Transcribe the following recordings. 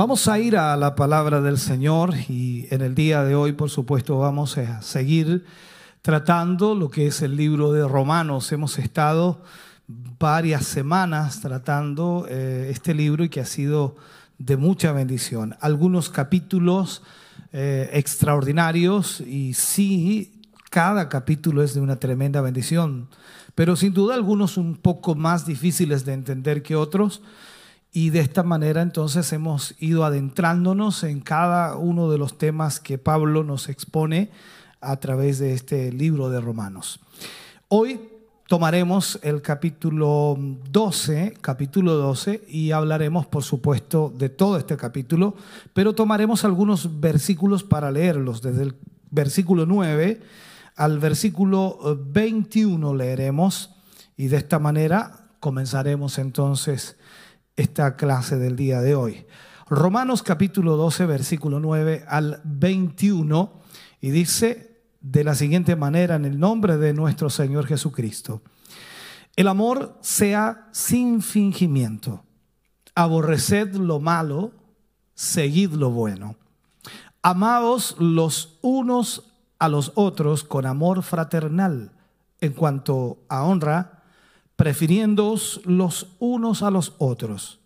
Vamos a ir a la palabra del Señor y en el día de hoy, por supuesto, vamos a seguir tratando lo que es el libro de Romanos. Hemos estado varias semanas tratando eh, este libro y que ha sido de mucha bendición. Algunos capítulos eh, extraordinarios y sí, cada capítulo es de una tremenda bendición, pero sin duda algunos un poco más difíciles de entender que otros y de esta manera entonces hemos ido adentrándonos en cada uno de los temas que Pablo nos expone a través de este libro de Romanos. Hoy tomaremos el capítulo 12, capítulo 12, y hablaremos, por supuesto, de todo este capítulo, pero tomaremos algunos versículos para leerlos. Desde el versículo 9 al versículo 21 leeremos, y de esta manera comenzaremos entonces esta clase del día de hoy. Romanos capítulo 12, versículo 9 al 21, y dice de la siguiente manera, en el nombre de nuestro Señor Jesucristo, el amor sea sin fingimiento, aborreced lo malo, seguid lo bueno, amaos los unos a los otros con amor fraternal, en cuanto a honra, prefiriéndoos los unos a los otros,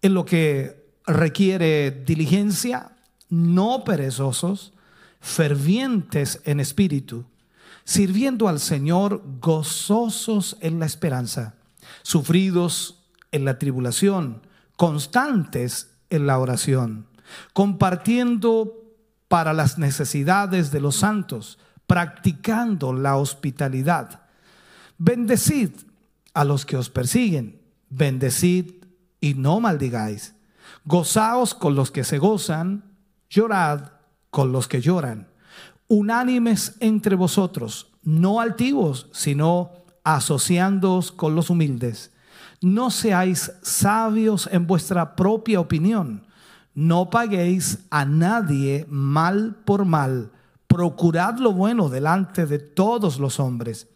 en lo que requiere diligencia, no perezosos, fervientes en espíritu, sirviendo al Señor gozosos en la esperanza, sufridos en la tribulación, constantes en la oración, compartiendo para las necesidades de los santos, practicando la hospitalidad. Bendecid a los que os persiguen, bendecid y no maldigáis. Gozaos con los que se gozan, llorad con los que lloran. Unánimes entre vosotros, no altivos, sino asociándoos con los humildes. No seáis sabios en vuestra propia opinión. No paguéis a nadie mal por mal. Procurad lo bueno delante de todos los hombres.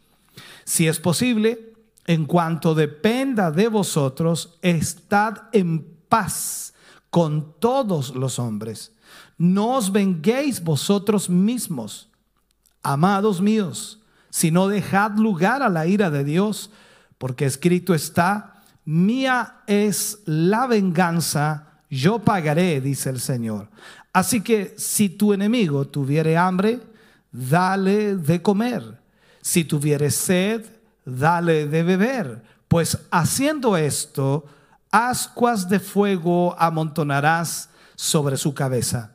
Si es posible, en cuanto dependa de vosotros, estad en paz con todos los hombres. No os venguéis vosotros mismos, amados míos, sino dejad lugar a la ira de Dios, porque escrito está, mía es la venganza, yo pagaré, dice el Señor. Así que si tu enemigo tuviere hambre, dale de comer. Si tuviere sed, dale de beber, pues haciendo esto, ascuas de fuego amontonarás sobre su cabeza.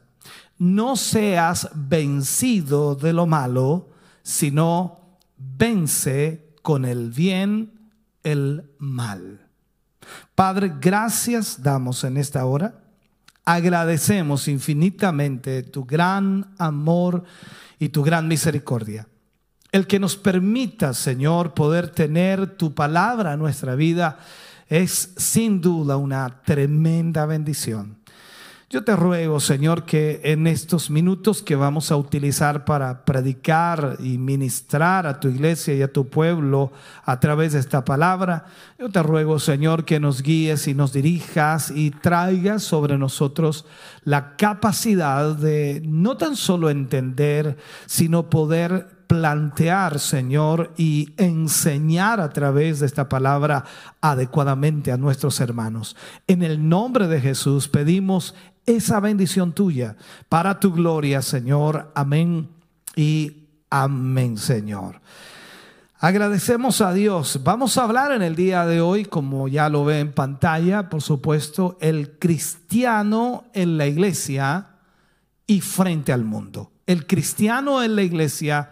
No seas vencido de lo malo, sino vence con el bien el mal. Padre, gracias damos en esta hora. Agradecemos infinitamente tu gran amor y tu gran misericordia el que nos permita, Señor, poder tener tu palabra en nuestra vida es sin duda una tremenda bendición. Yo te ruego, Señor, que en estos minutos que vamos a utilizar para predicar y ministrar a tu iglesia y a tu pueblo a través de esta palabra, yo te ruego, Señor, que nos guíes y nos dirijas y traigas sobre nosotros la capacidad de no tan solo entender, sino poder plantear, Señor, y enseñar a través de esta palabra adecuadamente a nuestros hermanos. En el nombre de Jesús pedimos esa bendición tuya para tu gloria, Señor. Amén y amén, Señor. Agradecemos a Dios. Vamos a hablar en el día de hoy, como ya lo ve en pantalla, por supuesto, el cristiano en la iglesia y frente al mundo. El cristiano en la iglesia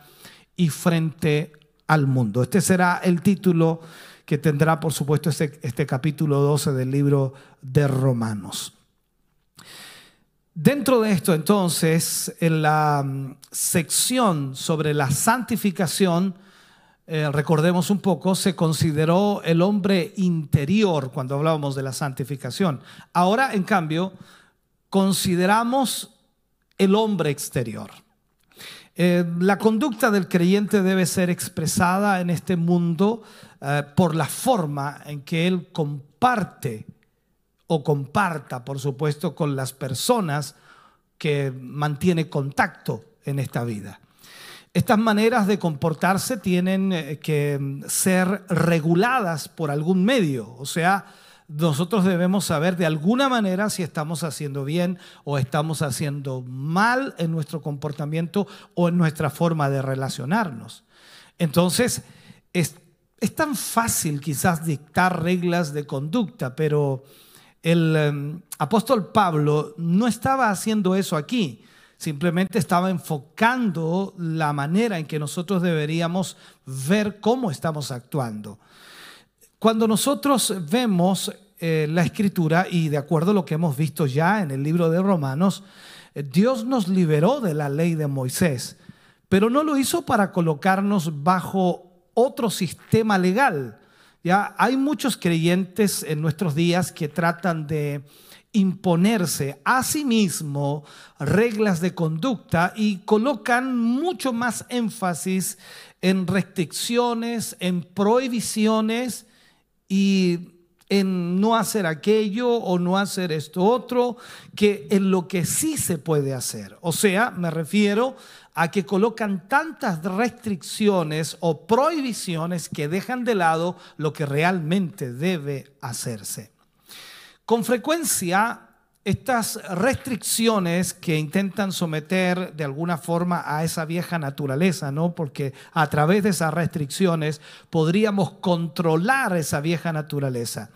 y frente al mundo. Este será el título que tendrá, por supuesto, este, este capítulo 12 del libro de Romanos. Dentro de esto, entonces, en la mm, sección sobre la santificación, eh, recordemos un poco, se consideró el hombre interior cuando hablábamos de la santificación. Ahora, en cambio, consideramos el hombre exterior. Eh, la conducta del creyente debe ser expresada en este mundo eh, por la forma en que él comparte o comparta, por supuesto, con las personas que mantiene contacto en esta vida. Estas maneras de comportarse tienen eh, que ser reguladas por algún medio, o sea, nosotros debemos saber de alguna manera si estamos haciendo bien o estamos haciendo mal en nuestro comportamiento o en nuestra forma de relacionarnos. Entonces, es, tan fácil quizás dictar reglas de conducta, pero el em, apóstol Pablo no estaba haciendo eso aquí, simplemente estaba enfocando la manera en que nosotros deberíamos ver cómo estamos actuando. Cuando nosotros vemos eh, la escritura y de acuerdo a lo que hemos visto ya en el libro de Romanos, eh, Dios nos liberó de la ley de Moisés, pero no lo hizo para colocarnos bajo otro sistema legal. Ya hay muchos creyentes en nuestros días que tratan de imponerse a sí mismo reglas de conducta y colocan mucho más énfasis en restricciones, en prohibiciones y en no hacer aquello o no hacer esto otro, que en lo que sí se puede hacer. O sea, me refiero a que colocan tantas restricciones o prohibiciones que dejan de lado lo que realmente debe hacerse. Con frecuencia, estas restricciones que intentan someter de alguna forma a esa vieja naturaleza, ¿no? Porque a través de esas restricciones podríamos controlar esa vieja naturaleza.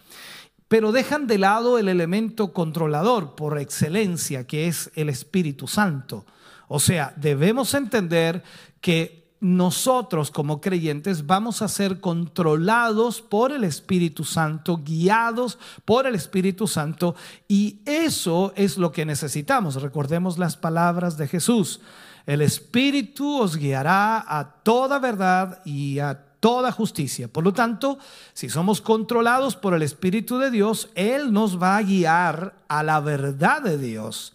Pero dejan de lado el elemento controlador por excelencia, que es el Espíritu Santo. O sea, debemos entender que nosotros como creyentes vamos a ser controlados por el Espíritu Santo, guiados por el Espíritu Santo, y eso es lo que necesitamos. Recordemos las palabras de Jesús. El Espíritu os guiará a toda verdad y a toda justicia. Por lo tanto, si somos controlados por el Espíritu de Dios, Él nos va a guiar a la verdad de Dios.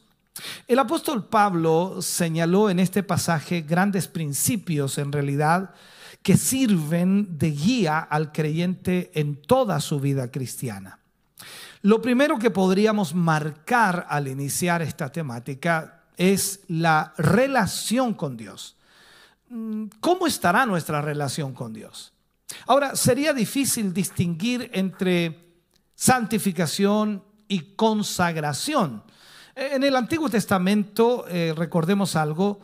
El apóstol Pablo señaló en este pasaje grandes principios en realidad que sirven de guía al creyente en toda su vida cristiana. Lo primero que podríamos marcar al iniciar esta temática es la relación con Dios. ¿Cómo estará nuestra relación con Dios? Ahora, sería difícil distinguir entre santificación y consagración en el Antiguo Testamento, eh, recordemos algo,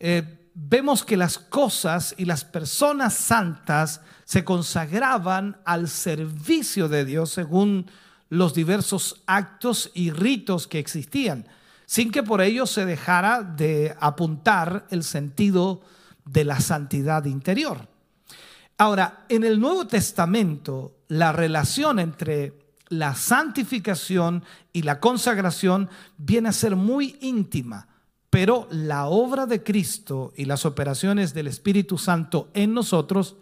eh, vemos que las cosas y las personas santas se consagraban al servicio de Dios según los diversos actos y ritos que existían, sin que por ello se dejara de apuntar el sentido de la santidad interior. Ahora, en el Nuevo Testamento, la relación entre la santificación y la consagración viene a ser muy íntima, pero la obra de Cristo y las operaciones del Espíritu Santo en nosotros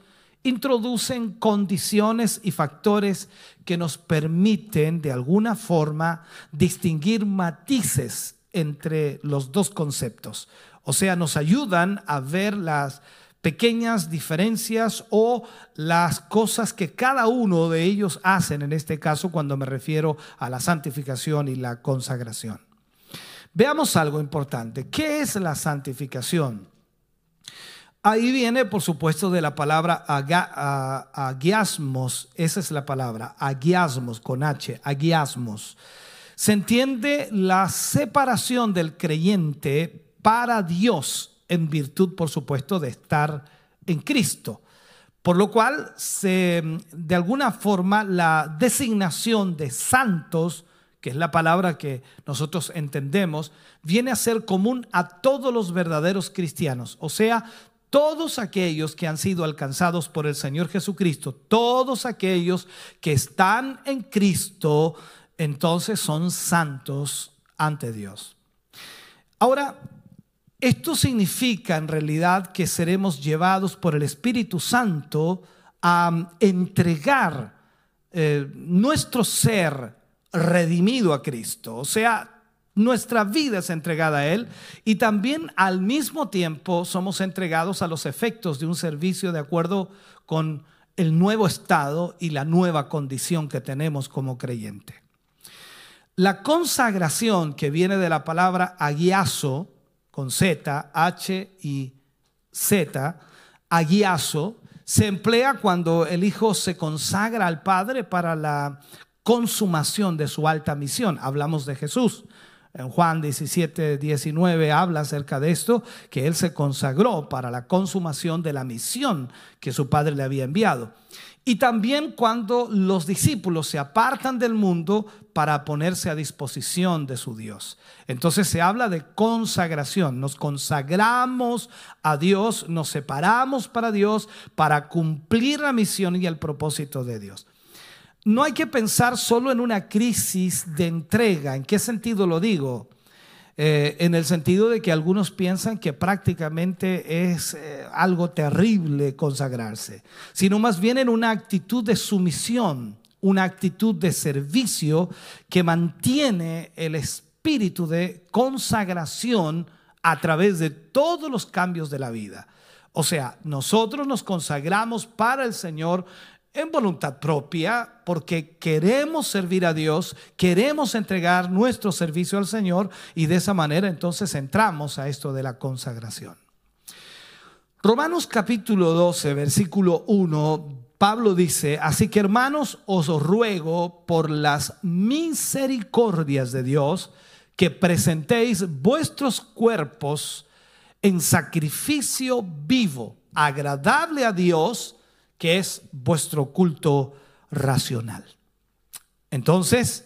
introducen condiciones y factores que nos permiten de alguna forma distinguir matices entre los dos conceptos. O sea, nos ayudan a ver las pequeñas diferencias o las cosas que cada uno de ellos hacen, en este caso cuando me refiero a la santificación y la consagración. Veamos algo importante. ¿Qué es la santificación? Ahí viene, por supuesto, de la palabra agiasmos. Esa es la palabra, agiasmos, con H, agiasmos. Se entiende la separación del creyente para Dios en virtud, por supuesto, de estar en Cristo. Por lo cual, de alguna forma, la designación de santos, que es la palabra que nosotros entendemos, viene a ser común a todos los verdaderos cristianos. O sea, todos aquellos que han sido alcanzados por el Señor Jesucristo, todos aquellos que están en Cristo, entonces son santos ante Dios. Ahora, esto significa en realidad que seremos llevados por el Espíritu Santo a entregar eh, nuestro ser redimido a Cristo. O sea, nuestra vida es entregada a Él y también al mismo tiempo somos entregados a los efectos de un servicio de acuerdo con el nuevo estado y la nueva condición que tenemos como creyente. La consagración que viene de la palabra aguiazo, con Z, H y Z, aguiazo, se emplea cuando el Hijo se consagra al Padre para la consumación de su alta misión. Hablamos de Jesús. En Juan 17, 19 habla acerca de esto, que Él se consagró para la consumación de la misión que su Padre le había enviado. Y también cuando los discípulos se apartan del mundo para ponerse a disposición de su Dios. Entonces se habla de consagración. Nos consagramos a Dios, nos separamos para Dios para cumplir la misión y el propósito de Dios. No hay que pensar solo en una crisis de entrega. ¿En qué sentido lo digo? Eh, en el sentido de que algunos piensan que prácticamente es eh, algo terrible consagrarse, sino más bien en una actitud de sumisión, una actitud de servicio que mantiene el espíritu de consagración a través de todos los cambios de la vida. O sea, nosotros nos consagramos para el Señor en voluntad propia, porque queremos servir a Dios, queremos entregar nuestro servicio al Señor y de esa manera entonces entramos a esto de la consagración. Romanos capítulo 12, versículo 1, Pablo dice, así que hermanos, os ruego por las misericordias de Dios que presentéis vuestros cuerpos en sacrificio vivo, agradable a Dios, que es vuestro culto racional. Entonces,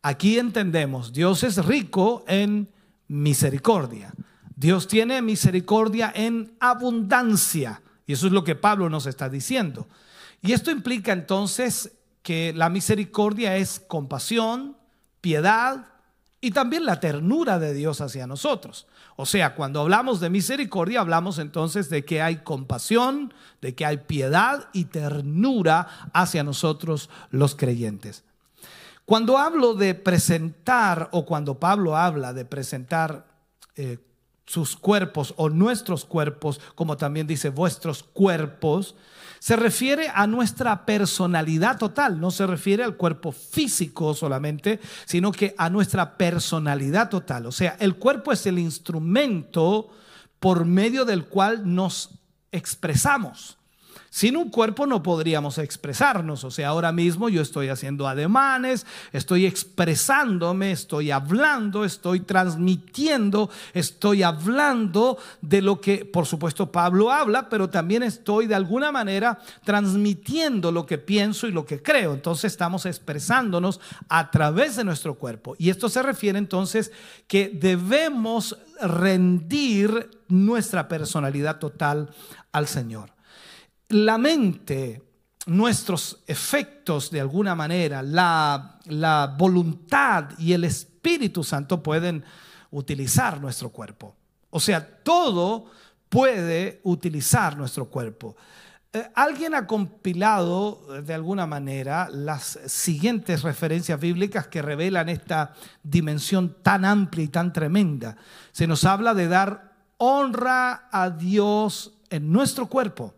aquí entendemos, Dios es rico en misericordia. Dios tiene misericordia en abundancia. Y eso es lo que Pablo nos está diciendo. Y esto implica entonces que la misericordia es compasión, piedad y también la ternura de Dios hacia nosotros. O sea, cuando hablamos de misericordia, hablamos entonces de que hay compasión, de que hay piedad y ternura hacia nosotros los creyentes. Cuando hablo de presentar, o cuando Pablo habla de presentar eh, sus cuerpos o nuestros cuerpos, como también dice vuestros cuerpos, se refiere a nuestra personalidad total, no se refiere al cuerpo físico solamente, sino que a nuestra personalidad total. O sea, el cuerpo es el instrumento por medio del cual nos expresamos. Sin un cuerpo no podríamos expresarnos. O sea, ahora mismo yo estoy haciendo ademanes, estoy expresándome, estoy hablando, estoy transmitiendo, estoy hablando de lo que, por supuesto, Pablo habla, pero también estoy de alguna manera transmitiendo lo que pienso y lo que creo. Entonces estamos expresándonos a través de nuestro cuerpo. Y esto se refiere entonces que debemos rendir nuestra personalidad total al Señor la mente, nuestros efectos de alguna manera, la, voluntad y el Espíritu Santo pueden utilizar nuestro cuerpo. O sea, todo puede utilizar nuestro cuerpo. Eh, alguien ha compilado eh, de alguna manera las siguientes referencias bíblicas que revelan esta dimensión tan amplia y tan tremenda. Se nos habla de dar honra a Dios en nuestro cuerpo.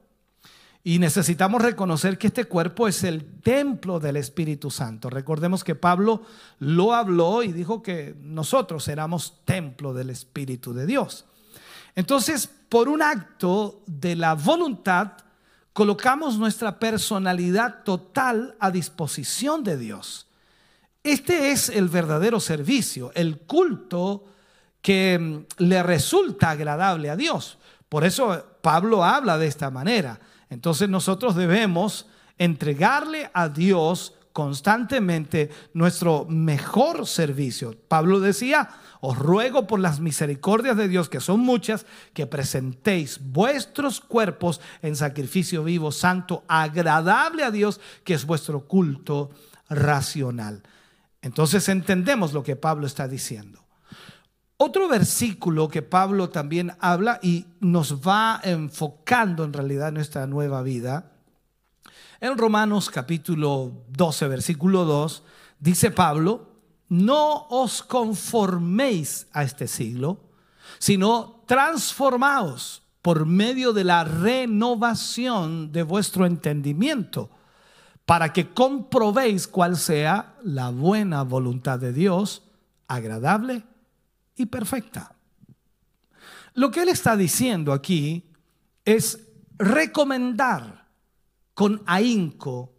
Y necesitamos reconocer que este cuerpo es el templo del Espíritu Santo. Recordemos que Pablo lo habló y dijo que nosotros éramos templo del Espíritu de Dios. Entonces, por un acto de la voluntad, colocamos nuestra personalidad total a disposición de Dios. Este es el verdadero servicio, el culto que mm, le resulta agradable a Dios. Por eso Pablo habla de esta manera. Entonces nosotros debemos entregarle a Dios constantemente nuestro mejor servicio. Pablo decía, os ruego por las misericordias de Dios, que son muchas, que presentéis vuestros cuerpos en sacrificio vivo, santo, agradable a Dios, que es vuestro culto racional. Entonces entendemos lo que Pablo está diciendo. Otro versículo que Pablo también habla y nos va enfocando en realidad nuestra nueva vida, en Romanos capítulo 12, versículo 2, dice Pablo, no os conforméis a este siglo, sino transformaos por medio de la renovación de vuestro entendimiento, para que comprobéis cuál sea la buena voluntad de Dios, agradable y perfecta. Lo que él está diciendo aquí es recomendar con ahínco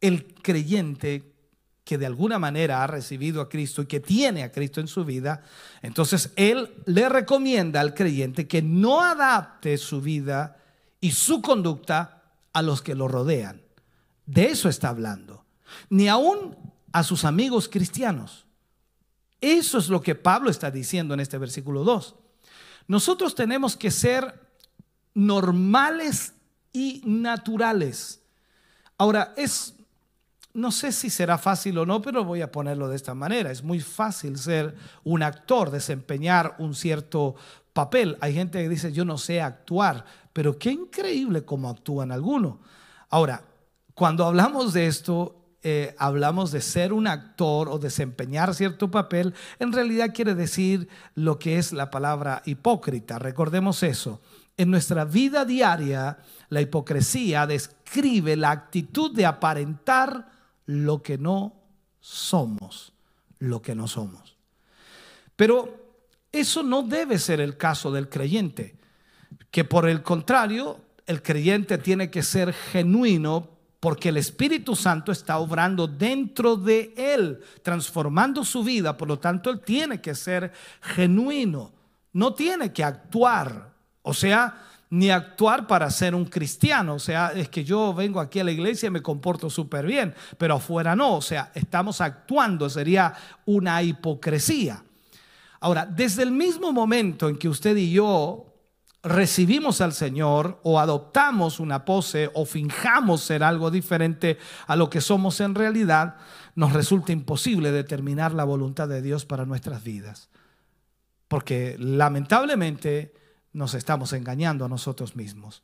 el creyente que de alguna manera ha recibido a Cristo y que tiene a Cristo en su vida, entonces Él le recomienda al creyente que no adapte su vida y su conducta a los que lo rodean. De eso está hablando. Ni aún a sus amigos cristianos. Eso es lo que Pablo está diciendo en este versículo 2. Nosotros tenemos que ser normales y naturales. Ahora, es no sé si será fácil o no, pero voy a ponerlo de esta manera. Es muy fácil ser un actor, desempeñar un cierto papel. Hay gente que dice, yo no sé actuar, pero qué increíble cómo actúan algunos. Ahora, cuando hablamos de esto, eh, hablamos de ser un actor o desempeñar cierto papel, en realidad quiere decir lo que es la palabra hipócrita. Recordemos eso. En nuestra vida diaria, la hipocresía describe la actitud de aparentar lo que no somos, lo que no somos. Pero eso no debe ser el caso del creyente, que por el contrario, el creyente tiene que ser genuino porque el Espíritu Santo está obrando dentro de él, transformando su vida, por lo tanto, él tiene que ser genuino, no tiene que actuar, o sea, ni actuar para ser un cristiano. O sea, es que yo vengo aquí a la iglesia y me comporto súper bien, pero afuera no. O sea, estamos actuando, sería una hipocresía. Ahora, desde el mismo momento en que usted y yo recibimos al Señor o adoptamos una pose o finjamos ser algo diferente a lo que somos en realidad, nos resulta imposible determinar la voluntad de Dios para nuestras vidas. Porque lamentablemente nos estamos engañando a nosotros mismos.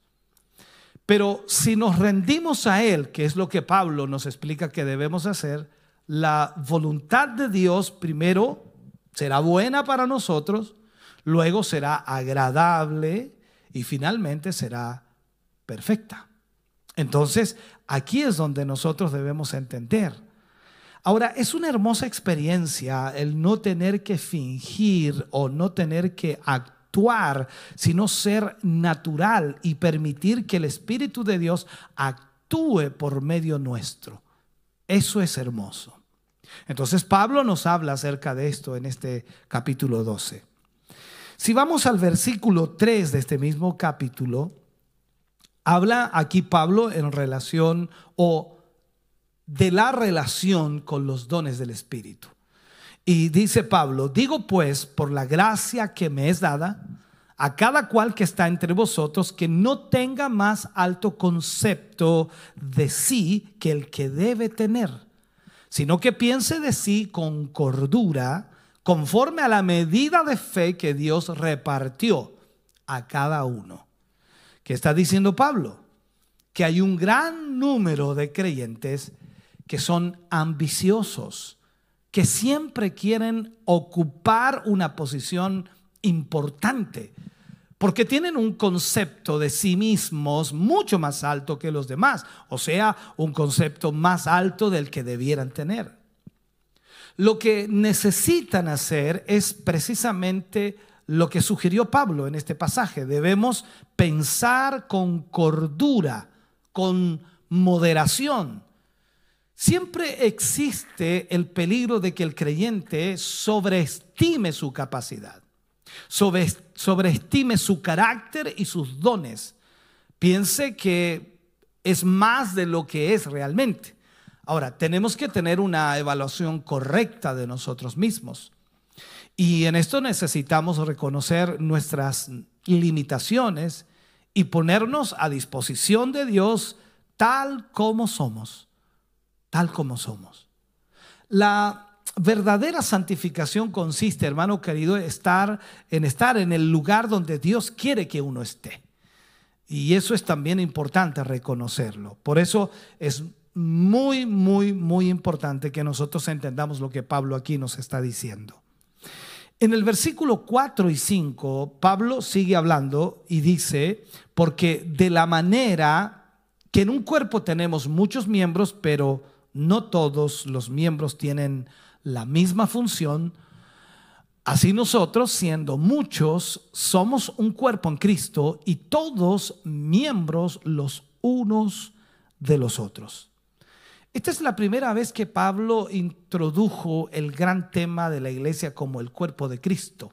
Pero si nos rendimos a Él, que es lo que Pablo nos explica que debemos hacer, la voluntad de Dios primero será buena para nosotros, luego será agradable y finalmente será perfecta. Entonces, aquí es donde nosotros debemos entender. Ahora, es una hermosa experiencia el no tener que fingir o no tener que actuar sino ser natural y permitir que el Espíritu de Dios actúe por medio nuestro. Eso es hermoso. Entonces Pablo nos habla acerca de esto en este capítulo 12. Si vamos al versículo 3 de este mismo capítulo, habla aquí Pablo en relación o de la relación con los dones del Espíritu. Y dice Pablo, digo pues, por la gracia que me es dada, a cada cual que está entre vosotros, que no tenga más alto concepto de sí que el que debe tener, sino que piense de sí con cordura, conforme a la medida de fe que Dios repartió a cada uno. ¿Qué está diciendo Pablo? Que hay un gran número de creyentes que son ambiciosos que siempre quieren ocupar una posición importante, porque tienen un concepto de sí mismos mucho más alto que los demás, o sea, un concepto más alto del que debieran tener. Lo que necesitan hacer es precisamente lo que sugirió Pablo en este pasaje. Debemos pensar con cordura, con moderación Siempre existe el peligro de que el creyente sobreestime su capacidad, sobreestime su carácter y sus dones. Piense que es más de lo que es realmente. Ahora, tenemos que tener una evaluación correcta de nosotros mismos. Y en esto necesitamos reconocer nuestras limitaciones y ponernos a disposición de Dios tal como somos tal como somos. La verdadera santificación consiste, hermano querido, en estar en el lugar donde Dios quiere que uno esté. Y eso es también importante reconocerlo. Por eso es muy, muy, muy importante que nosotros entendamos lo que Pablo aquí nos está diciendo. En el versículo 4 y 5, Pablo sigue hablando y dice, porque de la manera que en un cuerpo tenemos muchos miembros, pero no todos los miembros tienen la misma función, así nosotros, siendo muchos, somos un cuerpo en Cristo y todos miembros los unos de los otros. Esta es la primera vez que Pablo introdujo el gran tema de la iglesia como el cuerpo de Cristo.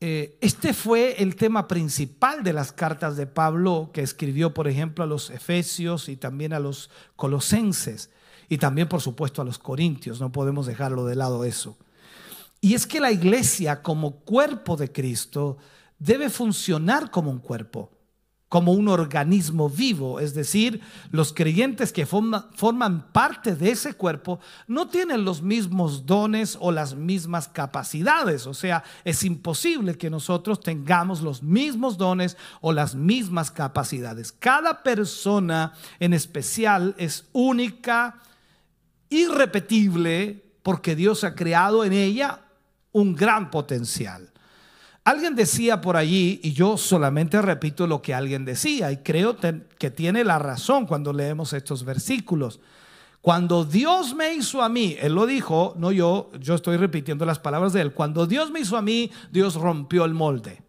Eh, este fue el tema principal de las cartas de Pablo que escribió, por ejemplo, a los Efesios y también a los Colosenses y también, por supuesto, a los Corintios. No podemos dejarlo de lado eso. Y es que la iglesia como cuerpo de Cristo debe funcionar como un cuerpo como un organismo vivo, es decir, los creyentes que forman parte de ese cuerpo no tienen los mismos dones o las mismas capacidades, o sea, es imposible que nosotros tengamos los mismos dones o las mismas capacidades. Cada persona en especial es única, irrepetible, porque Dios ha creado en ella un gran potencial. Alguien decía por allí, y yo solamente repito lo que alguien decía, y creo que tiene la razón cuando leemos estos versículos. Cuando Dios me hizo a mí, Él lo dijo, no yo, yo estoy repitiendo las palabras de Él, cuando Dios me hizo a mí, Dios rompió el molde.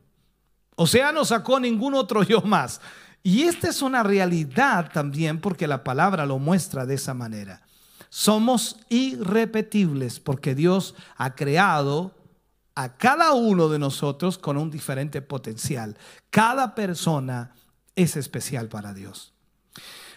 O sea, no sacó ningún otro yo más. Y esta es una realidad también porque la palabra lo muestra de esa manera. Somos irrepetibles porque Dios ha creado a cada uno de nosotros con un diferente potencial. Cada persona es especial para Dios.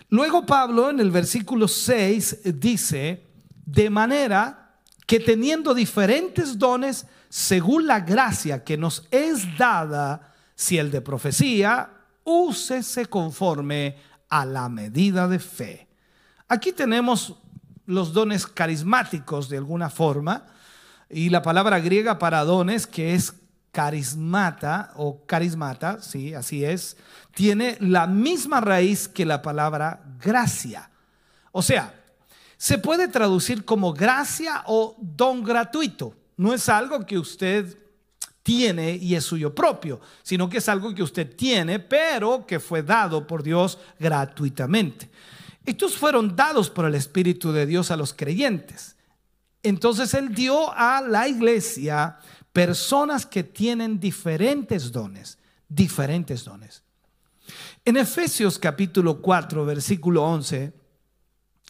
Luego Pablo en el versículo 6 dice, de manera que teniendo diferentes dones según la gracia que nos es dada, si el de profecía, úsese conforme a la medida de fe. Aquí tenemos los dones carismáticos de alguna forma, y la palabra griega para dones, que es carismata o carismata, sí, así es, tiene la misma raíz que la palabra gracia. O sea, se puede traducir como gracia o don gratuito. No es algo que usted tiene y es suyo propio, sino que es algo que usted tiene, pero que fue dado por Dios gratuitamente. Estos fueron dados por el Espíritu de Dios a los creyentes. Entonces Él dio a la iglesia personas que tienen diferentes dones, diferentes dones. En Efesios capítulo 4, versículo 11,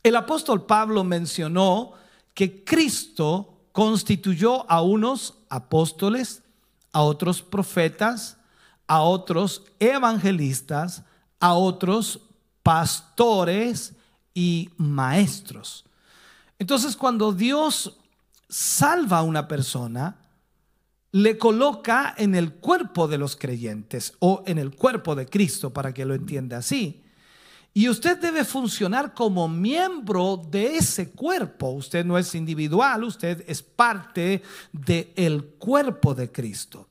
el apóstol Pablo mencionó que Cristo constituyó a unos apóstoles, a otros profetas, a otros evangelistas, a otros pastores y maestros. Entonces cuando Dios salva a una persona, le coloca en el cuerpo de los creyentes o en el cuerpo de Cristo, para que lo entienda así. Y usted debe funcionar como miembro de ese cuerpo. Usted no es individual, usted es parte del cuerpo de Cristo.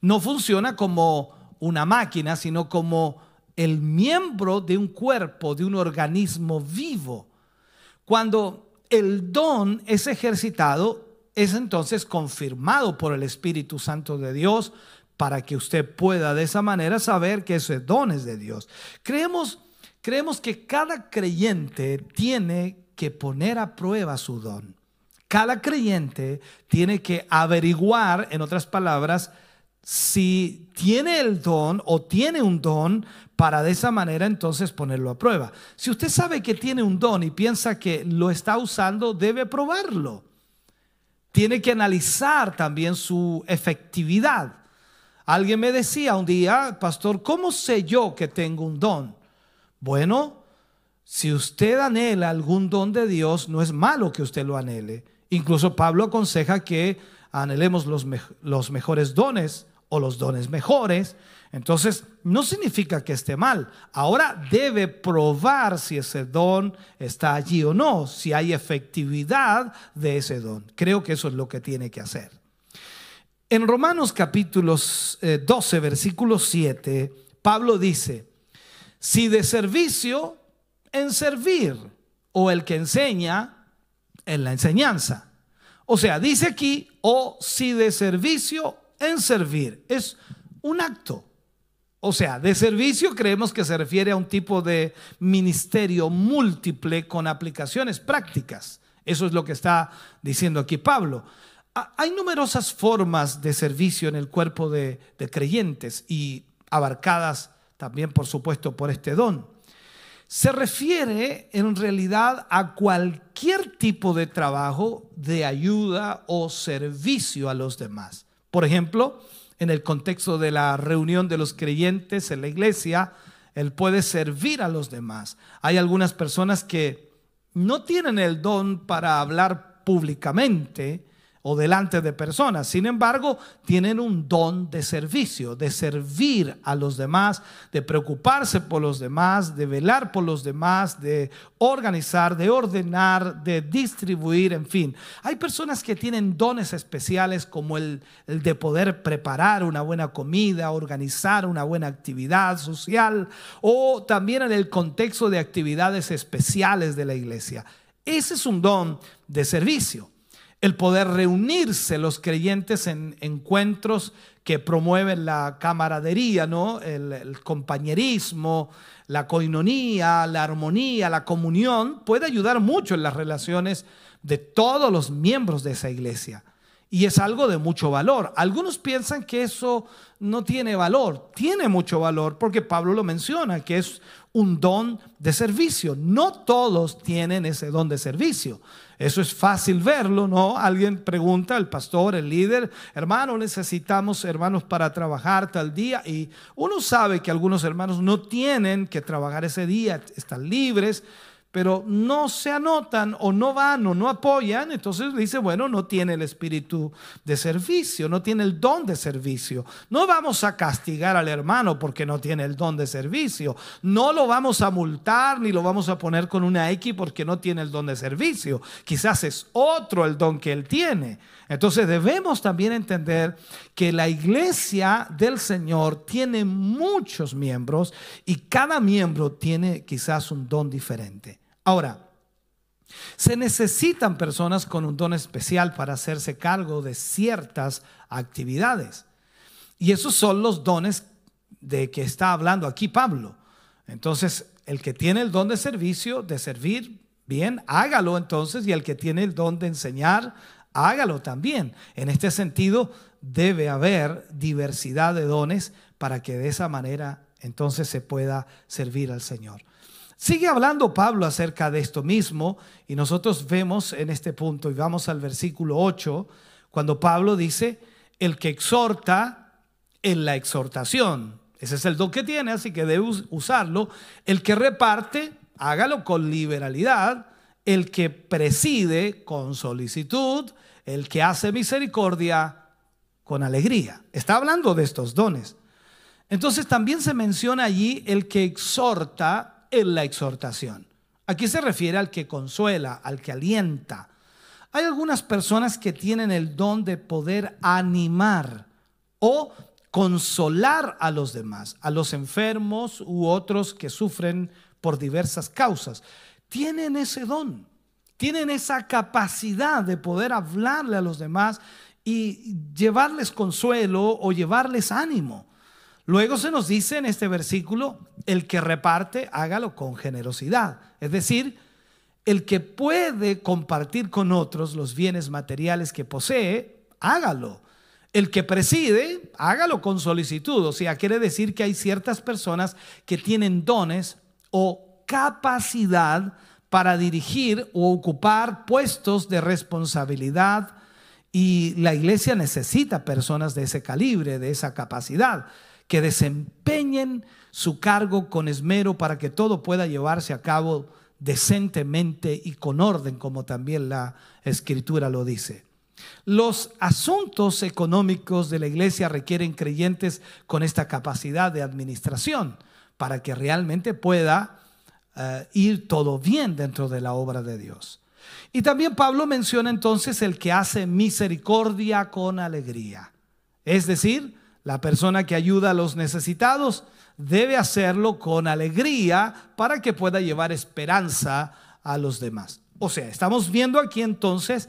No funciona como una máquina, sino como el miembro de un cuerpo, de un organismo vivo. Cuando el don es ejercitado, es entonces confirmado por el Espíritu Santo de Dios para que usted pueda de esa manera saber que ese don es de Dios. Creemos, creemos que cada creyente tiene que poner a prueba su don. Cada creyente tiene que averiguar, en otras palabras, si tiene el don o tiene un don para de esa manera entonces ponerlo a prueba. Si usted sabe que tiene un don y piensa que lo está usando, debe probarlo. Tiene que analizar también su efectividad. Alguien me decía un día, pastor, ¿cómo sé yo que tengo un don? Bueno, si usted anhela algún don de Dios, no es malo que usted lo anhele. Incluso Pablo aconseja que anhelemos los, los mejores dones o los dones mejores. Entonces, no significa que esté mal. Ahora debe probar si ese don está allí o no, si hay efectividad de ese don. Creo que eso es lo que tiene que hacer. En Romanos capítulos 12, eh, versículo 7, Pablo dice, si de servicio, en servir, o el que enseña, en la enseñanza. O sea, dice aquí, o si de servicio, en servir. Es un acto. O sea, de servicio creemos que se refiere a un tipo de ministerio múltiple con aplicaciones prácticas. Eso es lo que está diciendo aquí Pablo. Hay numerosas formas de servicio en el cuerpo de, creyentes y abarcadas también, por supuesto, por este don. Se refiere en realidad a cualquier tipo de trabajo de ayuda o servicio a los demás. Por ejemplo, en el contexto de la reunión de los creyentes en la iglesia, él puede servir a los demás. Hay algunas personas que no tienen el don para hablar públicamente, o delante de personas. Sin embargo, tienen un don de servicio, de servir a los demás, de preocuparse por los demás, de velar por los demás, de organizar, de ordenar, de distribuir, en fin. Hay personas que tienen dones especiales como el, el de poder preparar una buena comida, organizar una buena actividad social o también en el contexto de actividades especiales de la iglesia. Ese es un don de servicio el poder reunirse los creyentes en encuentros que promueven la camaradería, ¿no? el, compañerismo, la coinonía, la armonía, la comunión, puede ayudar mucho en las relaciones de todos los miembros de esa iglesia. Y es algo de mucho valor. Algunos piensan que eso no tiene valor. Tiene mucho valor porque Pablo lo menciona, que es un don de servicio. No todos tienen ese don de servicio. Eso es fácil verlo, ¿no? Alguien pregunta al pastor, el líder, hermano, necesitamos hermanos para trabajar tal día. Y uno sabe que algunos hermanos no tienen que trabajar ese día, están libres pero no se anotan o no van o no apoyan, entonces dice, bueno, no tiene el espíritu de servicio, no tiene el don de servicio. No vamos a castigar al hermano porque no tiene el don de servicio. No lo vamos a multar ni lo vamos a poner con una X porque no tiene el don de servicio. Quizás es otro el don que él tiene. Entonces debemos también entender que la iglesia del Señor tiene muchos miembros y cada miembro tiene quizás un don diferente. Ahora, se necesitan personas con un don especial para hacerse cargo de ciertas actividades. Y esos son los dones de que está hablando aquí Pablo. Entonces, el que tiene el don de servicio, de servir, bien, hágalo entonces. Y el que tiene el don de enseñar, hágalo también. En este sentido, debe haber diversidad de dones para que de esa manera entonces se pueda servir al Señor. Sigue hablando Pablo acerca de esto mismo y nosotros vemos en este punto y vamos al versículo 8, cuando Pablo dice, el que exhorta en la exhortación. Ese es el don que tiene, así que debe usarlo. El que reparte, hágalo con liberalidad. El que preside con solicitud. El que hace misericordia con alegría. Está hablando de estos dones. Entonces también se menciona allí el que exhorta la exhortación. Aquí se refiere al que consuela, al que alienta. Hay algunas personas que tienen el don de poder animar o consolar a los demás, a los enfermos u otros que sufren por diversas causas. Tienen ese don, tienen esa capacidad de poder hablarle a los demás y llevarles consuelo o llevarles ánimo. Luego se nos dice en este versículo, el que reparte, hágalo con generosidad. Es decir, el que puede compartir con otros los bienes materiales que posee, hágalo. El que preside, hágalo con solicitud. O sea, quiere decir que hay ciertas personas que tienen dones o capacidad para dirigir o ocupar puestos de responsabilidad y la iglesia necesita personas de ese calibre, de esa capacidad que desempeñen su cargo con esmero para que todo pueda llevarse a cabo decentemente y con orden, como también la escritura lo dice. Los asuntos económicos de la iglesia requieren creyentes con esta capacidad de administración para que realmente pueda eh, ir todo bien dentro de la obra de Dios. Y también Pablo menciona entonces el que hace misericordia con alegría. Es decir, la persona que ayuda a los necesitados debe hacerlo con alegría para que pueda llevar esperanza a los demás. O sea, estamos viendo aquí entonces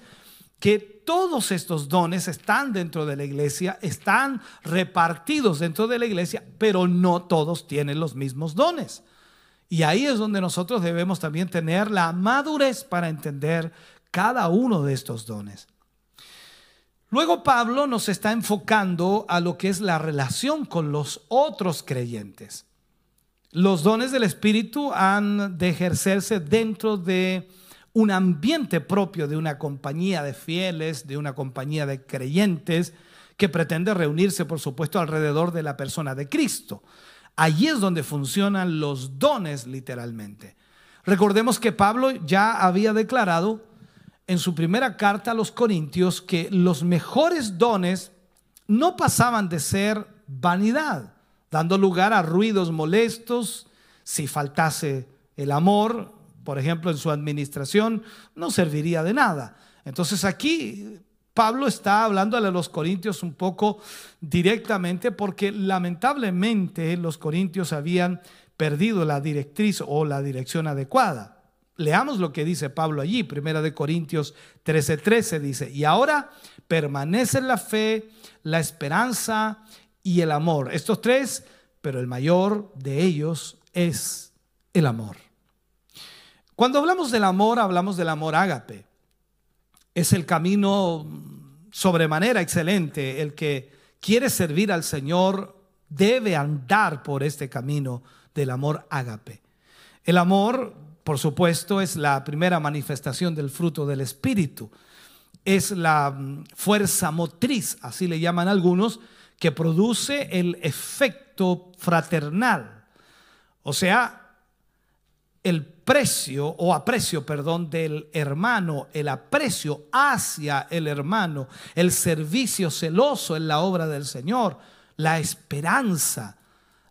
que todos estos dones están dentro de la iglesia, están repartidos dentro de la iglesia, pero no todos tienen los mismos dones. Y ahí es donde nosotros debemos también tener la madurez para entender cada uno de estos dones. Luego Pablo nos está enfocando a lo que es la relación con los otros creyentes. Los dones del Espíritu han de ejercerse dentro de un ambiente propio de una compañía de fieles, de una compañía de creyentes que pretende reunirse, por supuesto, alrededor de la persona de Cristo. Allí es donde funcionan los dones literalmente. Recordemos que Pablo ya había declarado en su primera carta a los Corintios que los mejores dones no pasaban de ser vanidad, dando lugar a ruidos molestos. Si faltase el amor, por ejemplo, en su administración, no serviría de nada. Entonces aquí Pablo está hablándole a los corintios un poco directamente porque lamentablemente los corintios habían perdido la directriz o la dirección adecuada. Leamos lo que dice Pablo allí, Primera de Corintios 13:13 13 dice, "Y ahora permanece la fe, la esperanza y el amor." Estos tres, pero el mayor de ellos es el amor. Cuando hablamos del amor, hablamos del amor ágape es el camino sobremanera excelente. El que quiere servir al Señor debe andar por este camino del amor ágape. El amor, por supuesto, es la primera manifestación del fruto del Espíritu. Es la mm, fuerza motriz, así le llaman algunos, que produce el efecto fraternal. O sea, el precio o aprecio, perdón, del hermano, el aprecio hacia el hermano, el servicio celoso en la obra del Señor, la esperanza,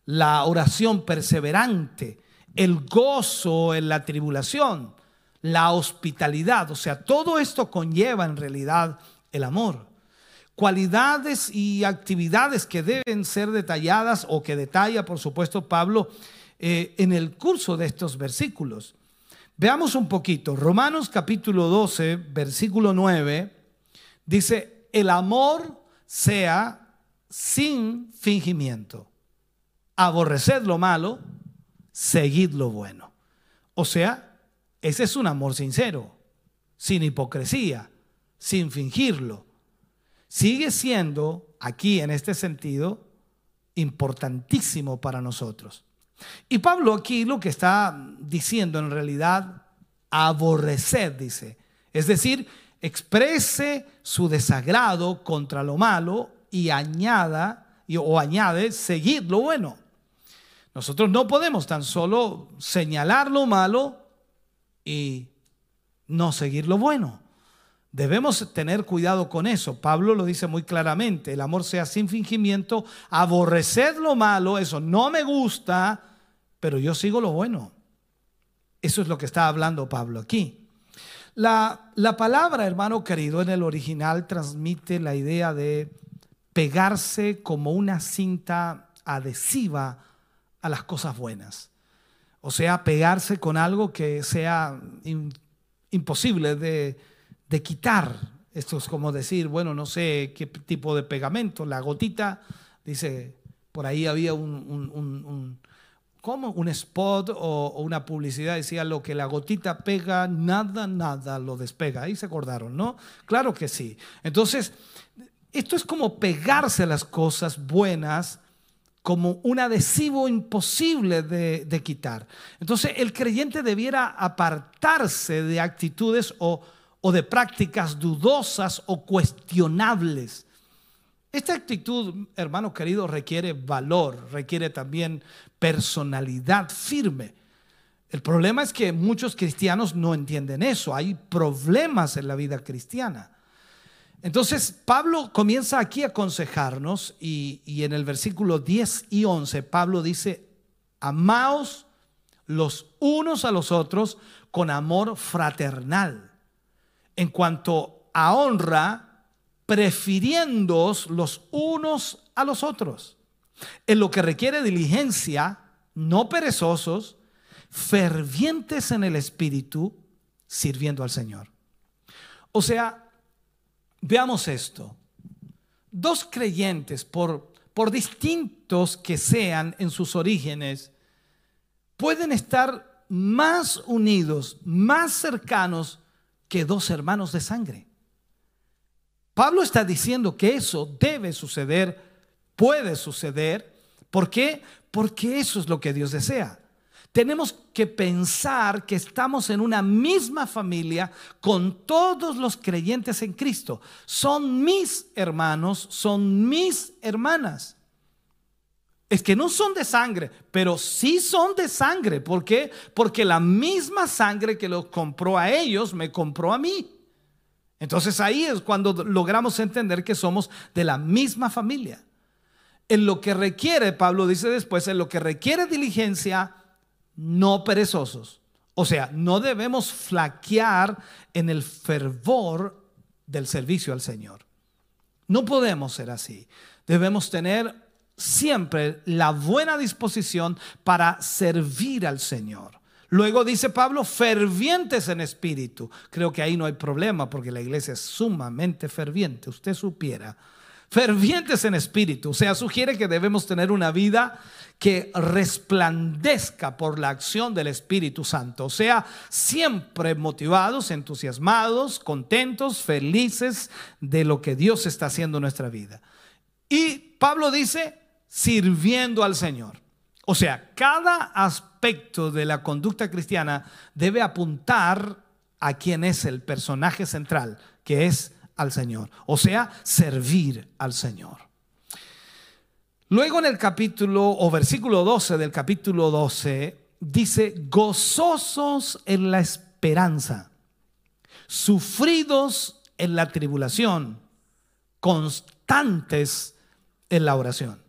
la oración perseverante, el gozo en la tribulación, la hospitalidad, o sea, todo esto conlleva en realidad el amor. Cualidades y actividades que deben ser detalladas o que detalla, por supuesto, Pablo eh, en el curso de estos versículos. Veamos un poquito. Romanos capítulo 12, versículo 9, dice, el amor sea sin fingimiento. Aborreced lo malo, seguid lo bueno. O sea, ese es un amor sincero, sin hipocresía, sin fingirlo. Sigue siendo, aquí en este sentido, importantísimo para nosotros. Y Pablo aquí lo que está diciendo en realidad, aborrecer, dice. Es decir, exprese su desagrado contra lo malo y añada o añade seguir lo bueno. Nosotros no podemos tan solo señalar lo malo y no seguir lo bueno. Debemos tener cuidado con eso. Pablo lo dice muy claramente, el amor sea sin fingimiento, aborrecer lo malo, eso no me gusta, pero yo sigo lo bueno. Eso es lo que está hablando Pablo aquí. La, la palabra, hermano querido, en el original transmite la idea de pegarse como una cinta adhesiva a las cosas buenas. O sea, pegarse con algo que sea imposible de de quitar. Esto es como decir, bueno, no sé qué tipo de pegamento, la gotita, dice, por ahí había un, un, un spot o, una publicidad, decía lo que la gotita pega, nada, nada lo despega. Ahí se acordaron, ¿no? Claro que sí. Entonces, esto es como pegarse a las cosas buenas como un adhesivo imposible de, quitar. Entonces, el creyente debiera apartarse de actitudes o o de prácticas dudosas o cuestionables. Esta actitud, hermano querido, requiere valor, requiere también personalidad firme. El problema es que muchos cristianos no entienden eso. Hay problemas en la vida cristiana. Entonces, Pablo comienza aquí a aconsejarnos y, y, en el versículo 10 y 11, Pablo dice, amaos los unos a los otros con amor fraternal. En cuanto a honra, prefiriéndoos los unos a los otros. En lo que requiere diligencia, no perezosos, fervientes en el espíritu, sirviendo al Señor. O sea, veamos esto. Dos creyentes, por, por distintos que sean en sus orígenes, pueden estar más unidos, más cercanos que dos hermanos de sangre. Pablo está diciendo que eso debe suceder, puede suceder. ¿Por qué? Porque eso es lo que Dios desea. Tenemos que pensar que estamos en una misma familia con todos los creyentes en Cristo. Son mis hermanos, son mis hermanas. Es que no son de sangre, pero sí son de sangre. ¿Por qué? Porque la misma sangre que los compró a ellos me compró a mí. Entonces ahí es cuando logramos entender que somos de la misma familia. En lo que requiere, Pablo dice después, en lo que requiere diligencia, no perezosos. O sea, no debemos flaquear en el fervor del servicio al Señor. No podemos ser así. Debemos tener siempre la buena disposición para servir al Señor. Luego dice Pablo, fervientes en espíritu. Creo que ahí no hay problema porque la iglesia es sumamente ferviente, usted supiera. Fervientes en espíritu, o sea, sugiere que debemos tener una vida que resplandezca por la acción del Espíritu Santo, o sea, siempre motivados, entusiasmados, contentos, felices de lo que Dios está haciendo en nuestra vida. Y Pablo dice, sirviendo al Señor. O sea, cada aspecto de la conducta cristiana debe apuntar a quien es el personaje central, que es al Señor. O sea, servir al Señor. Luego en el capítulo o versículo 12 del capítulo 12 dice, gozosos en la esperanza, sufridos en la tribulación, constantes en la oración.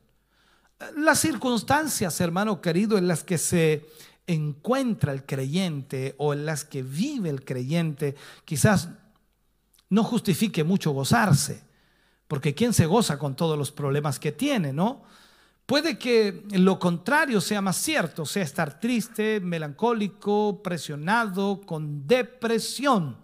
Las circunstancias, hermano querido, en las que se encuentra el creyente o en las que vive el creyente, quizás no justifique mucho gozarse, porque ¿quién se goza con todos los problemas que tiene, no? Puede que lo contrario sea más cierto, sea estar triste, melancólico, presionado, con depresión.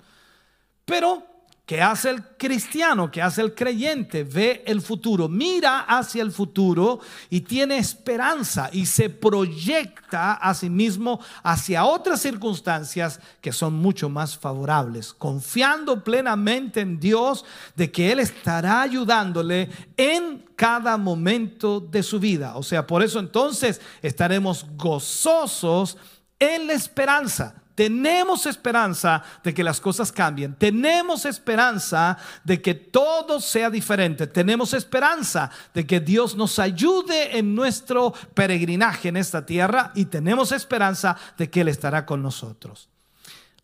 Pero ¿Qué hace el cristiano? ¿Qué hace el creyente? Ve el futuro, mira hacia el futuro y tiene esperanza y se proyecta a sí mismo hacia otras circunstancias que son mucho más favorables, confiando plenamente en Dios de que Él estará ayudándole en cada momento de su vida. O sea, por eso entonces estaremos gozosos en la esperanza tenemos esperanza de que las cosas cambien. Tenemos esperanza de que todo sea diferente. Tenemos esperanza de que Dios nos ayude en nuestro peregrinaje en esta tierra y tenemos esperanza de que Él estará con nosotros.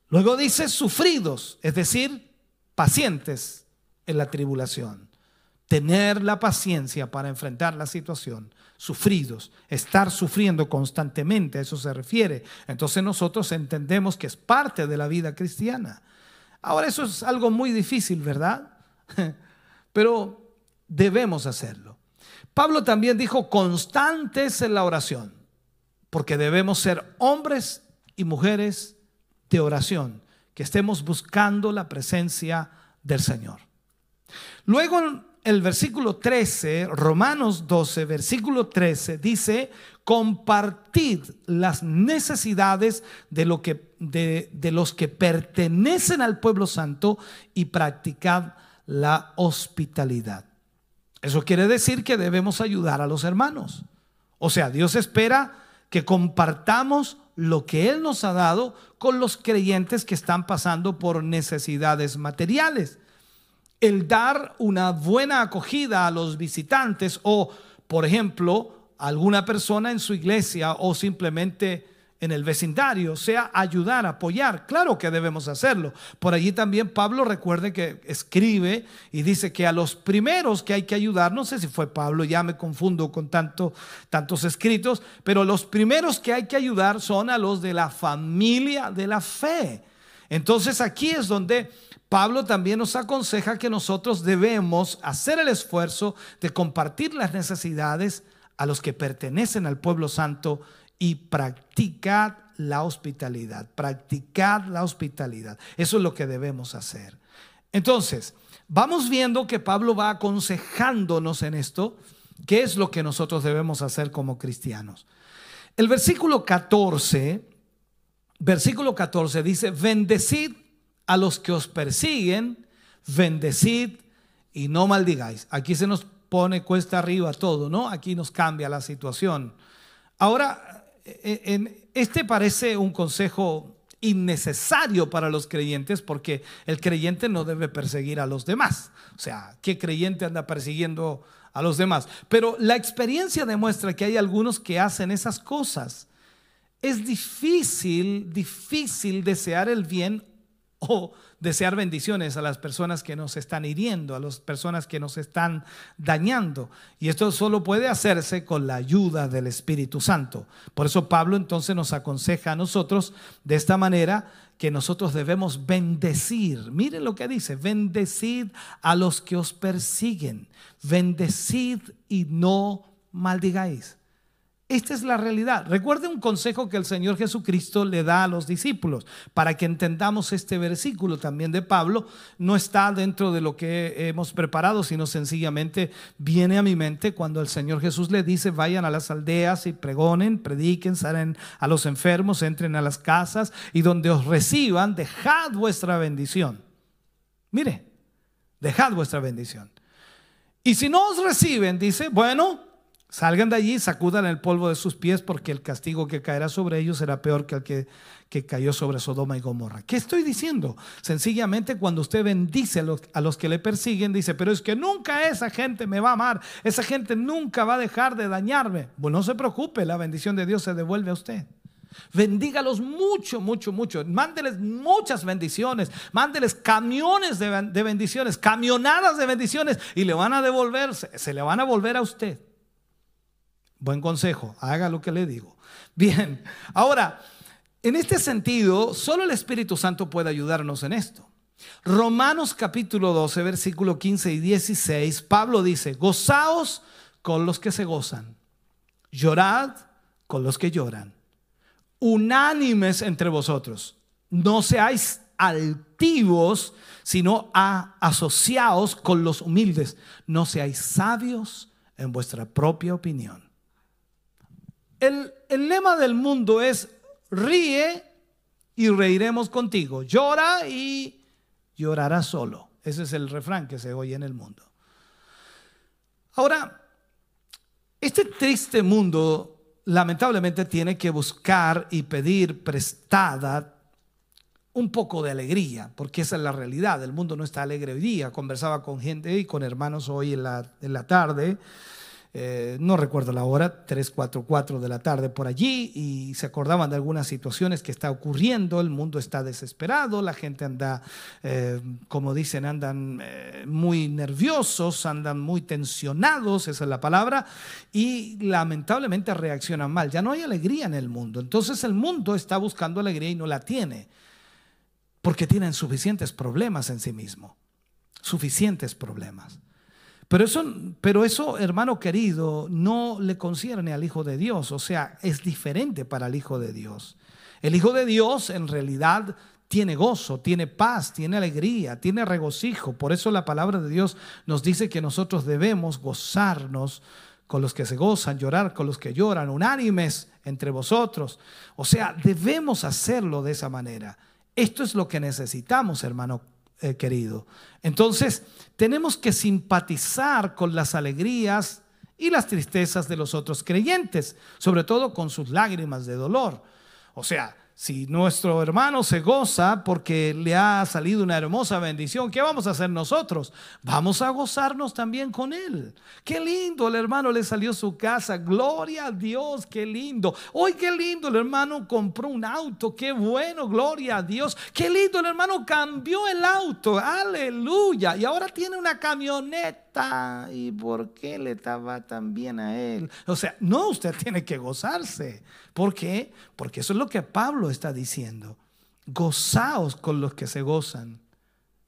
Luego dice sufridos, es decir, pacientes en la tribulación. Tener la paciencia para enfrentar la situación sufridos, estar sufriendo constantemente, a eso se refiere. Entonces nosotros entendemos que es parte de la vida cristiana. Ahora eso es algo muy difícil, ¿verdad? Pero debemos hacerlo. Pablo también dijo constantes en la oración, porque debemos ser hombres y mujeres de oración, que estemos buscando la presencia del Señor. Luego el versículo 13, Romanos 12, versículo 13, dice, compartid las necesidades de, lo que, de, de los que pertenecen al pueblo santo y practicad la hospitalidad. Eso quiere decir que debemos ayudar a los hermanos. O sea, Dios espera que compartamos lo que Él nos ha dado con los creyentes que están pasando por necesidades materiales el dar una buena acogida a los visitantes o, por ejemplo, alguna persona en su iglesia o simplemente en el vecindario, sea ayudar, apoyar. Claro que debemos hacerlo. Por allí también Pablo recuerde que escribe y dice que a los primeros que hay que ayudar, no sé si fue Pablo, ya me confundo con tanto, tantos escritos, pero los primeros que hay que ayudar son a los de la familia de la fe. Entonces aquí es donde Pablo también nos aconseja que nosotros debemos hacer el esfuerzo de compartir las necesidades a los que pertenecen al pueblo santo y practicad la hospitalidad, practicad la hospitalidad. Eso es lo que debemos hacer. Entonces, vamos viendo que Pablo va aconsejándonos en esto, qué es lo que nosotros debemos hacer como cristianos. El versículo 14, versículo 14 dice, bendecid a los que os persiguen, bendecid y no maldigáis. Aquí se nos pone cuesta arriba todo, ¿no? Aquí nos cambia la situación. Ahora, este parece un consejo innecesario para los creyentes porque el creyente no debe perseguir a los demás. O sea, ¿qué creyente anda persiguiendo a los demás? Pero la experiencia demuestra que hay algunos que hacen esas cosas. Es difícil, difícil desear el bien o desear bendiciones a las personas que nos están hiriendo, a las personas que nos están dañando. Y esto solo puede hacerse con la ayuda del Espíritu Santo. Por eso Pablo entonces nos aconseja a nosotros de esta manera que nosotros debemos bendecir. Miren lo que dice, bendecid a los que os persiguen, bendecid y no maldigáis. Esta es la realidad. Recuerde un consejo que el Señor Jesucristo le da a los discípulos para que entendamos este versículo también de Pablo. No está dentro de lo que hemos preparado, sino sencillamente viene a mi mente cuando el Señor Jesús le dice, vayan a las aldeas y pregonen, prediquen, salen a los enfermos, entren a las casas y donde os reciban, dejad vuestra bendición. Mire, dejad vuestra bendición. Y si no os reciben, dice, bueno, Salgan de allí, sacudan el polvo de sus pies porque el castigo que caerá sobre ellos será peor que el que, que cayó sobre Sodoma y Gomorra. ¿Qué estoy diciendo? Sencillamente cuando usted bendice a los, que le persiguen, dice, pero es que nunca esa gente me va a amar, esa gente nunca va a dejar de dañarme. Bueno, no se preocupe, la bendición de Dios se devuelve a usted. Bendígalos mucho, mucho, mucho. Mándeles muchas bendiciones. Mándeles camiones de, de bendiciones, camionadas de bendiciones y le van a devolverse, se le van a volver a usted. Buen consejo, haga lo que le digo. Bien, ahora, en este sentido, solo el Espíritu Santo puede ayudarnos en esto. Romanos capítulo 12, versículo 15 y 16, Pablo dice, gozaos con los que se gozan, llorad con los que lloran, unánimes entre vosotros, no seáis altivos, sino asociaos con los humildes, no seáis sabios en vuestra propia opinión. El, lema del mundo es ríe y reiremos contigo. Llora y llorarás solo. Ese es el refrán que se oye en el mundo. Ahora, este triste mundo lamentablemente tiene que buscar y pedir prestada un poco de alegría, porque esa es la realidad. El mundo no está alegre hoy día. Conversaba con gente y con hermanos hoy en la, en la tarde eh, no recuerdo la hora, 3, 4, 4 de la tarde por allí, y se acordaban de algunas situaciones que está ocurriendo, el mundo está desesperado, la gente anda, eh, como dicen, andan eh, muy nerviosos, andan muy tensionados, esa es la palabra, y lamentablemente reaccionan mal, ya no hay alegría en el mundo, entonces el mundo está buscando alegría y no la tiene, porque tienen suficientes problemas en sí mismo, suficientes problemas. Pero eso, pero eso, hermano querido, no le concierne al Hijo de Dios. O sea, es diferente para el Hijo de Dios. El Hijo de Dios en realidad tiene gozo, tiene paz, tiene alegría, tiene regocijo. Por eso la palabra de Dios nos dice que nosotros debemos gozarnos con los que se gozan, llorar con los que lloran, unánimes entre vosotros. O sea, debemos hacerlo de esa manera. Esto es lo que necesitamos, hermano eh, querido. Entonces, tenemos que simpatizar con las alegrías y las tristezas de los otros creyentes, sobre todo con sus lágrimas de dolor. O sea, Si nuestro hermano se goza porque le ha salido una hermosa bendición, ¿qué vamos a hacer nosotros? Vamos a gozarnos también con él. Qué lindo, el hermano le salió su casa. Gloria a Dios, qué lindo. Hoy qué lindo, el hermano compró un auto. Qué bueno, gloria a Dios. Qué lindo, el hermano cambió el auto. Aleluya. Y ahora tiene una camioneta. ¿Y por qué le estaba tan bien a él? O sea, no, usted tiene que gozarse. ¿Por qué? Porque eso es lo que Pablo está diciendo. Gozaos con los que se gozan,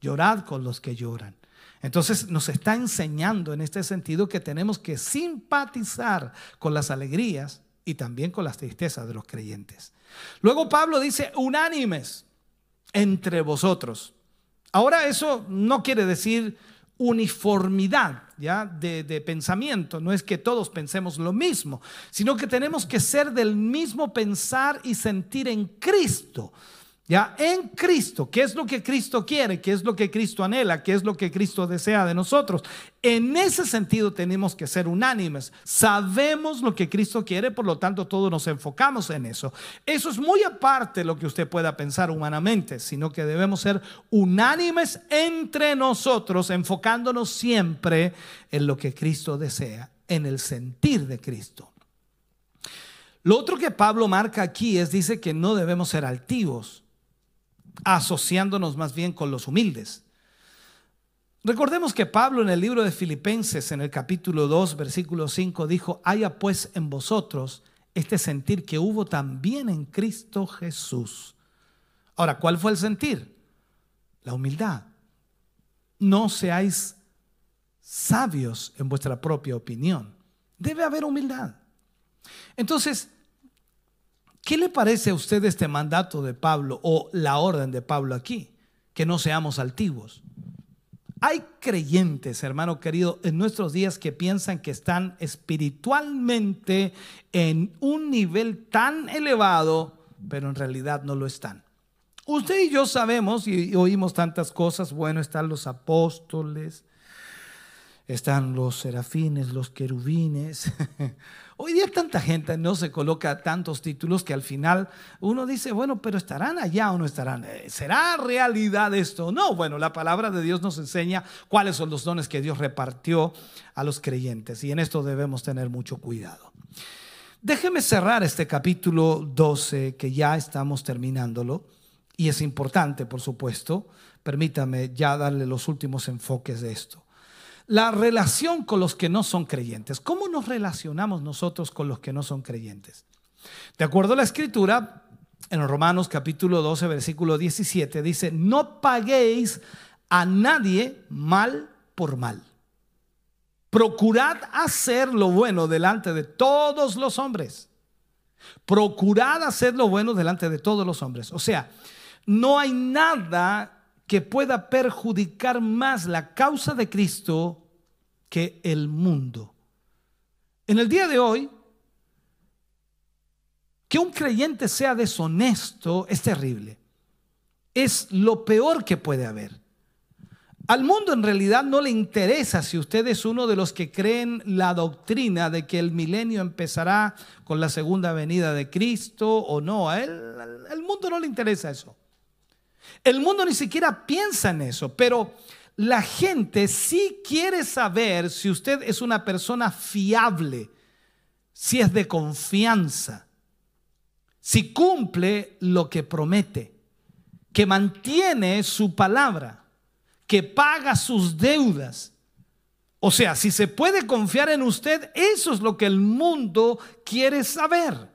llorad con los que lloran. Entonces nos está enseñando en este sentido que tenemos que simpatizar con las alegrías y también con las tristezas de los creyentes. Luego Pablo dice, unánimes entre vosotros. Ahora eso no quiere decir uniformidad ¿ya? De, de, pensamiento. No es que todos pensemos lo mismo, sino que tenemos que ser del mismo pensar y sentir en Cristo. Ya en Cristo, ¿qué es lo que Cristo quiere? ¿Qué es lo que Cristo anhela? ¿Qué es lo que Cristo desea de nosotros? En ese sentido tenemos que ser unánimes. Sabemos lo que Cristo quiere, por lo tanto todos nos enfocamos en eso. Eso es muy aparte de lo que usted pueda pensar humanamente, sino que debemos ser unánimes entre nosotros, enfocándonos siempre en lo que Cristo desea, en el sentir de Cristo. Lo otro que Pablo marca aquí es, dice que no debemos ser altivos asociándonos más bien con los humildes. Recordemos que Pablo en el libro de Filipenses, en el capítulo 2, versículo 5, dijo, haya pues en vosotros este sentir que hubo también en Cristo Jesús. Ahora, ¿cuál fue el sentir? La humildad. No seáis sabios en vuestra propia opinión. Debe haber humildad. Entonces, ¿Qué le parece a usted este mandato de Pablo o la orden de Pablo aquí? Que no seamos altivos. Hay creyentes, hermano querido, en nuestros días que piensan que están espiritualmente en un nivel tan elevado, pero en realidad no lo están. Usted y yo sabemos y oímos tantas cosas, bueno, están los apóstoles, están los serafines, los querubines. Hoy día tanta gente no se coloca tantos títulos que al final uno dice, bueno, pero estarán allá o no estarán. Eh, ¿Será realidad esto? No, bueno, la palabra de Dios nos enseña cuáles son los dones que Dios repartió a los creyentes y en esto debemos tener mucho cuidado. Déjeme cerrar este capítulo 12 que ya estamos terminándolo y es importante, por supuesto. Permítame ya darle los últimos enfoques de esto la relación con los que no son creyentes. ¿Cómo nos relacionamos nosotros con los que no son creyentes? De acuerdo a la escritura, en Romanos capítulo 12, versículo 17, dice, no paguéis a nadie mal por mal. Procurad hacer lo bueno delante de todos los hombres. Procurad hacer lo bueno delante de todos los hombres. O sea, no hay nada que pueda perjudicar más la causa de Cristo que el mundo. En el día de hoy, que un creyente sea deshonesto es terrible. Es lo peor que puede haber. Al mundo en realidad no le interesa si usted es uno de los que creen la doctrina de que el milenio empezará con la segunda venida de Cristo o no. A él, al mundo no le interesa eso. El mundo ni siquiera piensa en eso, pero la gente sí quiere saber si usted es una persona fiable, si es de confianza, si cumple lo que promete, que mantiene su palabra, que paga sus deudas. O sea, si se puede confiar en usted, eso es lo que el mundo quiere saber.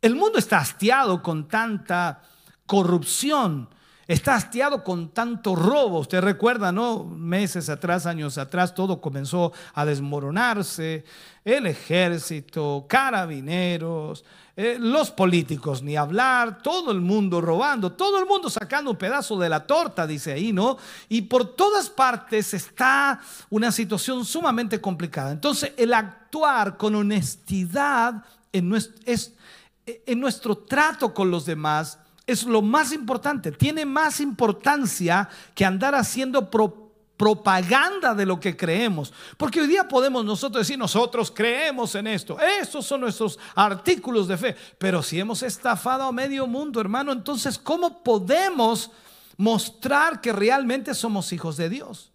El mundo está hastiado con tanta corrupción, Está hastiado con tanto robo. Usted recuerda, ¿no? Meses atrás, años atrás, todo comenzó a desmoronarse. El ejército, carabineros, eh, los políticos, ni hablar, todo el mundo robando, todo el mundo sacando un pedazo de la torta, dice ahí, ¿no? Y por todas partes está una situación sumamente complicada. Entonces, el actuar con honestidad en nuestro, en nuestro trato con los demás, es lo más importante, tiene más importancia que andar haciendo propaganda de lo que creemos. Porque hoy día podemos nosotros decir, nosotros creemos en esto. Esos son nuestros artículos de fe. Pero si hemos estafado a medio mundo, hermano, entonces, ¿cómo podemos mostrar que realmente somos hijos de Dios?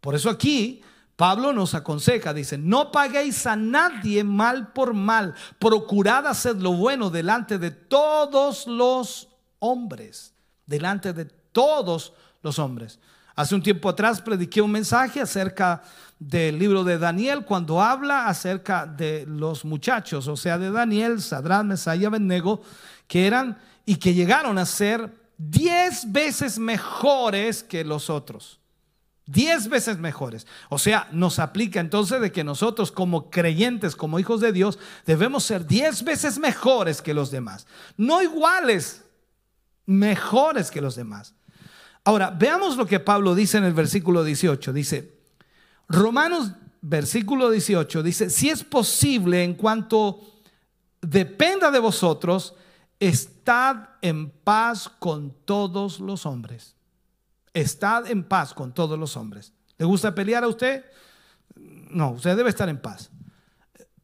Por eso aquí Pablo nos aconseja, dice, no paguéis a nadie mal por mal, procurad hacer lo bueno delante de todos los hombres, delante de todos los hombres. Hace un tiempo atrás prediqué un mensaje acerca del libro de Daniel cuando habla acerca de los muchachos, o sea, de Daniel, Sadrán, Mesaya, Abednego, que eran y que llegaron a ser diez veces mejores que los otros. Diez veces mejores. O sea, nos aplica entonces de que nosotros como creyentes, como hijos de Dios, debemos ser diez veces mejores que los demás. No iguales, mejores que los demás. Ahora, veamos lo que Pablo dice en el versículo 18. Dice, Romanos, versículo 18, dice, si es posible en cuanto dependa de vosotros, estad en paz con todos los hombres. Estad en paz con todos los hombres. ¿Le gusta pelear a usted? No, usted debe estar en paz.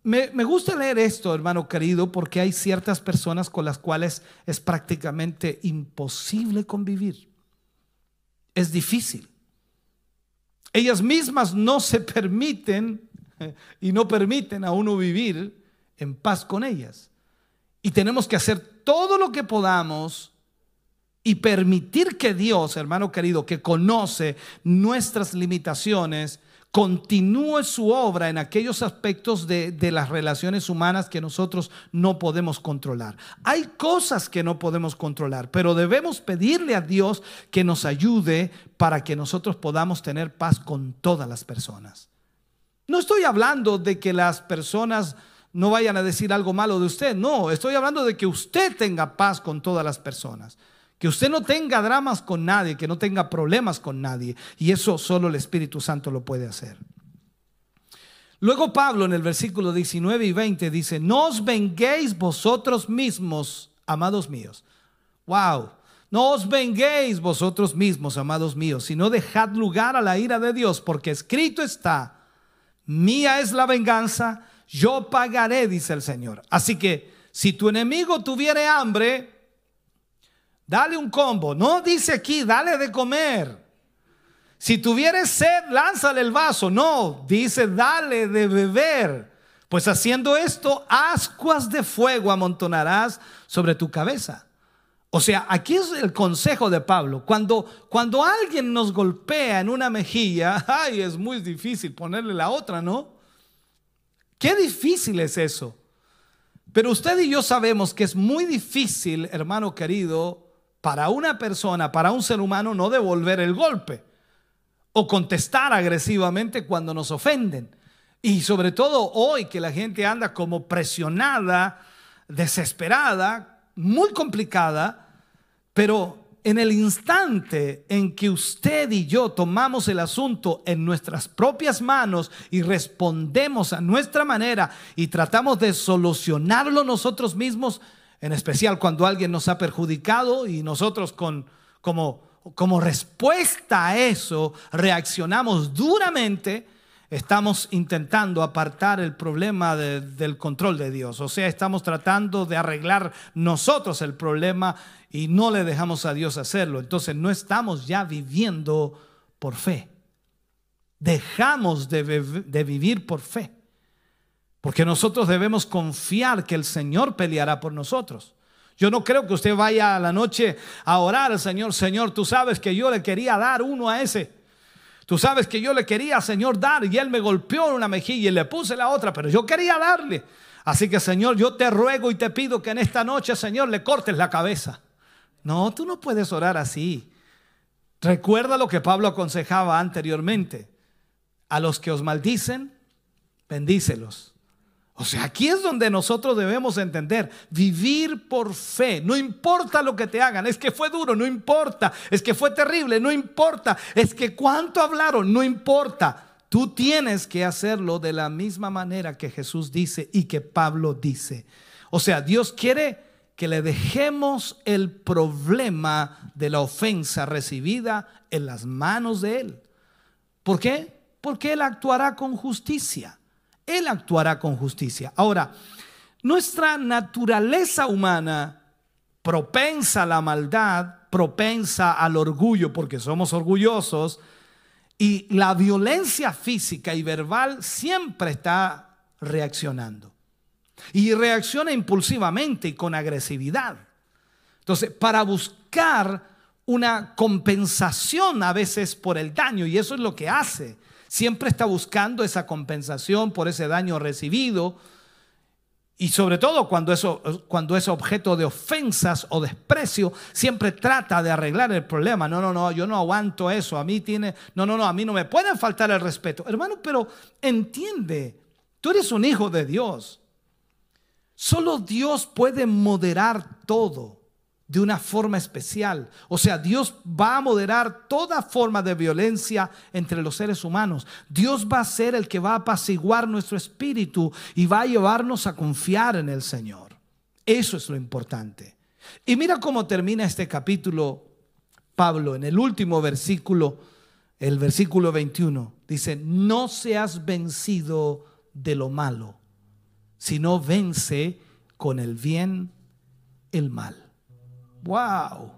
Me, gusta leer esto, hermano querido, porque hay ciertas personas con las cuales es prácticamente imposible convivir es difícil. Ellas mismas no se permiten y no permiten a uno vivir en paz con ellas. Y tenemos que hacer todo lo que podamos y permitir que Dios, hermano querido, que conoce nuestras limitaciones, continúe su obra en aquellos aspectos de, las relaciones humanas que nosotros no podemos controlar. Hay cosas que no podemos controlar, pero debemos pedirle a Dios que nos ayude para que nosotros podamos tener paz con todas las personas. No estoy hablando de que las personas no vayan a decir algo malo de usted, no, estoy hablando de que usted tenga paz con todas las personas. Que usted no tenga dramas con nadie, que no tenga problemas con nadie. Y eso solo el Espíritu Santo lo puede hacer. Luego Pablo en el versículo 19 y 20 dice, no os venguéis vosotros mismos, amados míos. Wow. No os venguéis vosotros mismos, amados míos, sino dejad lugar a la ira de Dios, porque escrito está, mía es la venganza, yo pagaré, dice el Señor. Así que si tu enemigo tuviere hambre, Dale un combo. No dice aquí, dale de comer. Si tuvieres sed, lánzale el vaso. No, dice, dale de beber. Pues haciendo esto, ascuas de fuego amontonarás sobre tu cabeza. O sea, aquí es el consejo de Pablo. Cuando, cuando alguien nos golpea en una mejilla, ay, es muy difícil ponerle la otra, ¿no? Qué difícil es eso. Pero usted y yo sabemos que es muy difícil, hermano querido, para una persona, para un ser humano, no devolver el golpe o contestar agresivamente cuando nos ofenden. Y sobre todo hoy que la gente anda como presionada, desesperada, muy complicada, pero en el instante en que usted y yo tomamos el asunto en nuestras propias manos y respondemos a nuestra manera y tratamos de solucionarlo nosotros mismos, en especial cuando alguien nos ha perjudicado y nosotros con, como, como respuesta a eso reaccionamos duramente, estamos intentando apartar el problema del control de Dios. O sea, estamos tratando de arreglar nosotros el problema y no le dejamos a Dios hacerlo. Entonces no estamos ya viviendo por fe. Dejamos de, de vivir por fe. Porque nosotros debemos confiar que el Señor peleará por nosotros. Yo no creo que usted vaya a la noche a orar al Señor, Señor, tú sabes que yo le quería dar uno a ese. Tú sabes que yo le quería, Señor, dar y él me golpeó en una mejilla y le puse la otra, pero yo quería darle. Así que, Señor, yo te ruego y te pido que en esta noche, Señor, le cortes la cabeza. No, tú no puedes orar así. Recuerda lo que Pablo aconsejaba anteriormente. A los que os maldicen, bendícelos. O sea, aquí es donde nosotros debemos entender, vivir por fe, no importa lo que te hagan, es que fue duro, no importa, es que fue terrible, no importa, es que cuánto hablaron, no importa. Tú tienes que hacerlo de la misma manera que Jesús dice y que Pablo dice. O sea, Dios quiere que le dejemos el problema de la ofensa recibida en las manos de Él. ¿Por qué? Porque Él actuará con justicia. Él actuará con justicia. Ahora, nuestra naturaleza humana propensa a la maldad, propensa al orgullo, porque somos orgullosos, y la violencia física y verbal siempre está reaccionando. Y reacciona impulsivamente y con agresividad. Entonces, para buscar una compensación a veces por el daño, y eso es lo que hace. Siempre está buscando esa compensación por ese daño recibido. Y sobre todo cuando, eso, cuando es objeto de ofensas o desprecio, siempre trata de arreglar el problema. No, no, no, yo no aguanto eso. A mí tiene, no, no, no, a mí no me puede faltar el respeto. Hermano, pero entiende, tú eres un hijo de Dios. Solo Dios puede moderar todo de una forma especial. O sea, Dios va a moderar toda forma de violencia entre los seres humanos. Dios va a ser el que va a apaciguar nuestro espíritu y va a llevarnos a confiar en el Señor. Eso es lo importante. Y mira cómo termina este capítulo Pablo en el último versículo, el versículo 21. Dice, no seas vencido de lo malo, sino vence con el bien el mal. Wow.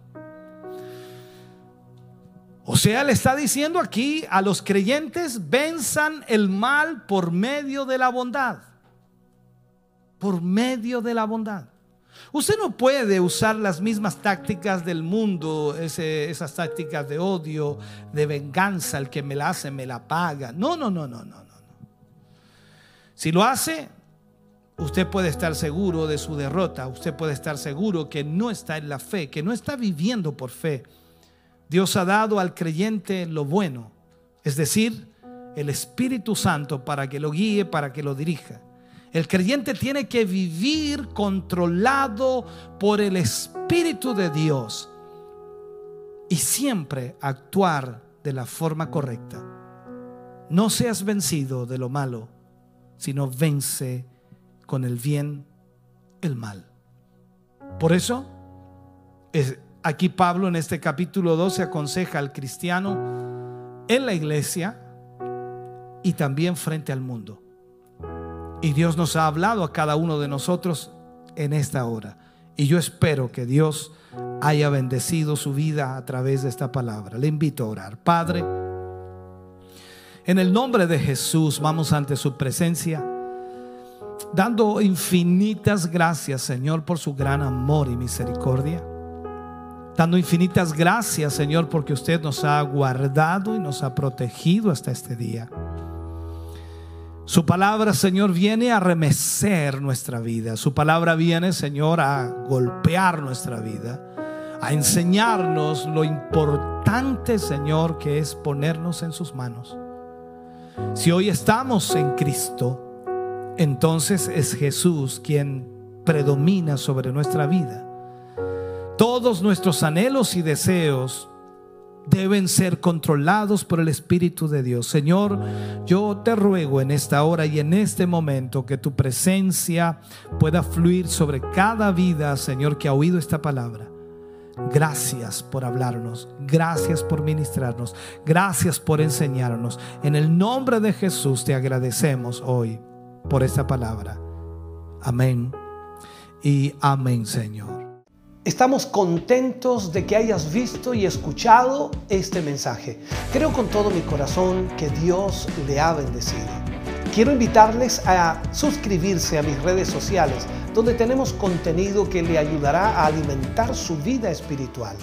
O sea, le está diciendo aquí a los creyentes, venzan el mal por medio de la bondad. Por medio de la bondad. Usted no puede usar las mismas tácticas del mundo, esas tácticas de odio, de venganza, el que me la hace me la paga. No, no, no, no, no, no. Si lo hace, usted puede estar seguro de su derrota, usted puede estar seguro que no está en la fe, que no está viviendo por fe. Dios ha dado al creyente lo bueno, es decir, el Espíritu Santo para que lo guíe, para que lo dirija. El creyente tiene que vivir controlado por el Espíritu de Dios y siempre actuar de la forma correcta. No seas vencido de lo malo, sino vence con el bien el mal. Por eso, aquí Pablo en este capítulo 12 aconseja al cristiano en la iglesia y también frente al mundo. Y Dios nos ha hablado a cada uno de nosotros en esta hora. Y yo espero que Dios haya bendecido su vida a través de esta palabra. Le invito a orar. Padre, en el nombre de Jesús vamos ante su presencia dando infinitas gracias, Señor, por su gran amor y misericordia. Dando infinitas gracias, Señor, porque usted nos ha guardado y nos ha protegido hasta este día. Su palabra, Señor, viene a remecer nuestra vida. Su palabra viene, Señor, a golpear nuestra vida, a enseñarnos lo importante, Señor, que es ponernos en sus manos. Si hoy estamos en Cristo, entonces es Jesús quien predomina sobre nuestra vida. Todos nuestros anhelos y deseos deben ser controlados por el Espíritu de Dios. Señor, yo te ruego en esta hora y en este momento que tu presencia pueda fluir sobre cada vida, Señor, que ha oído esta palabra. Gracias por hablarnos, gracias por ministrarnos, gracias por enseñarnos. En el nombre de Jesús te agradecemos hoy por esta palabra. Amén y amén, Señor. Estamos contentos de que hayas visto y escuchado este mensaje. Creo con todo mi corazón que Dios le ha bendecido. Quiero invitarles a suscribirse a mis redes sociales, donde tenemos contenido que le ayudará a alimentar su vida espiritual.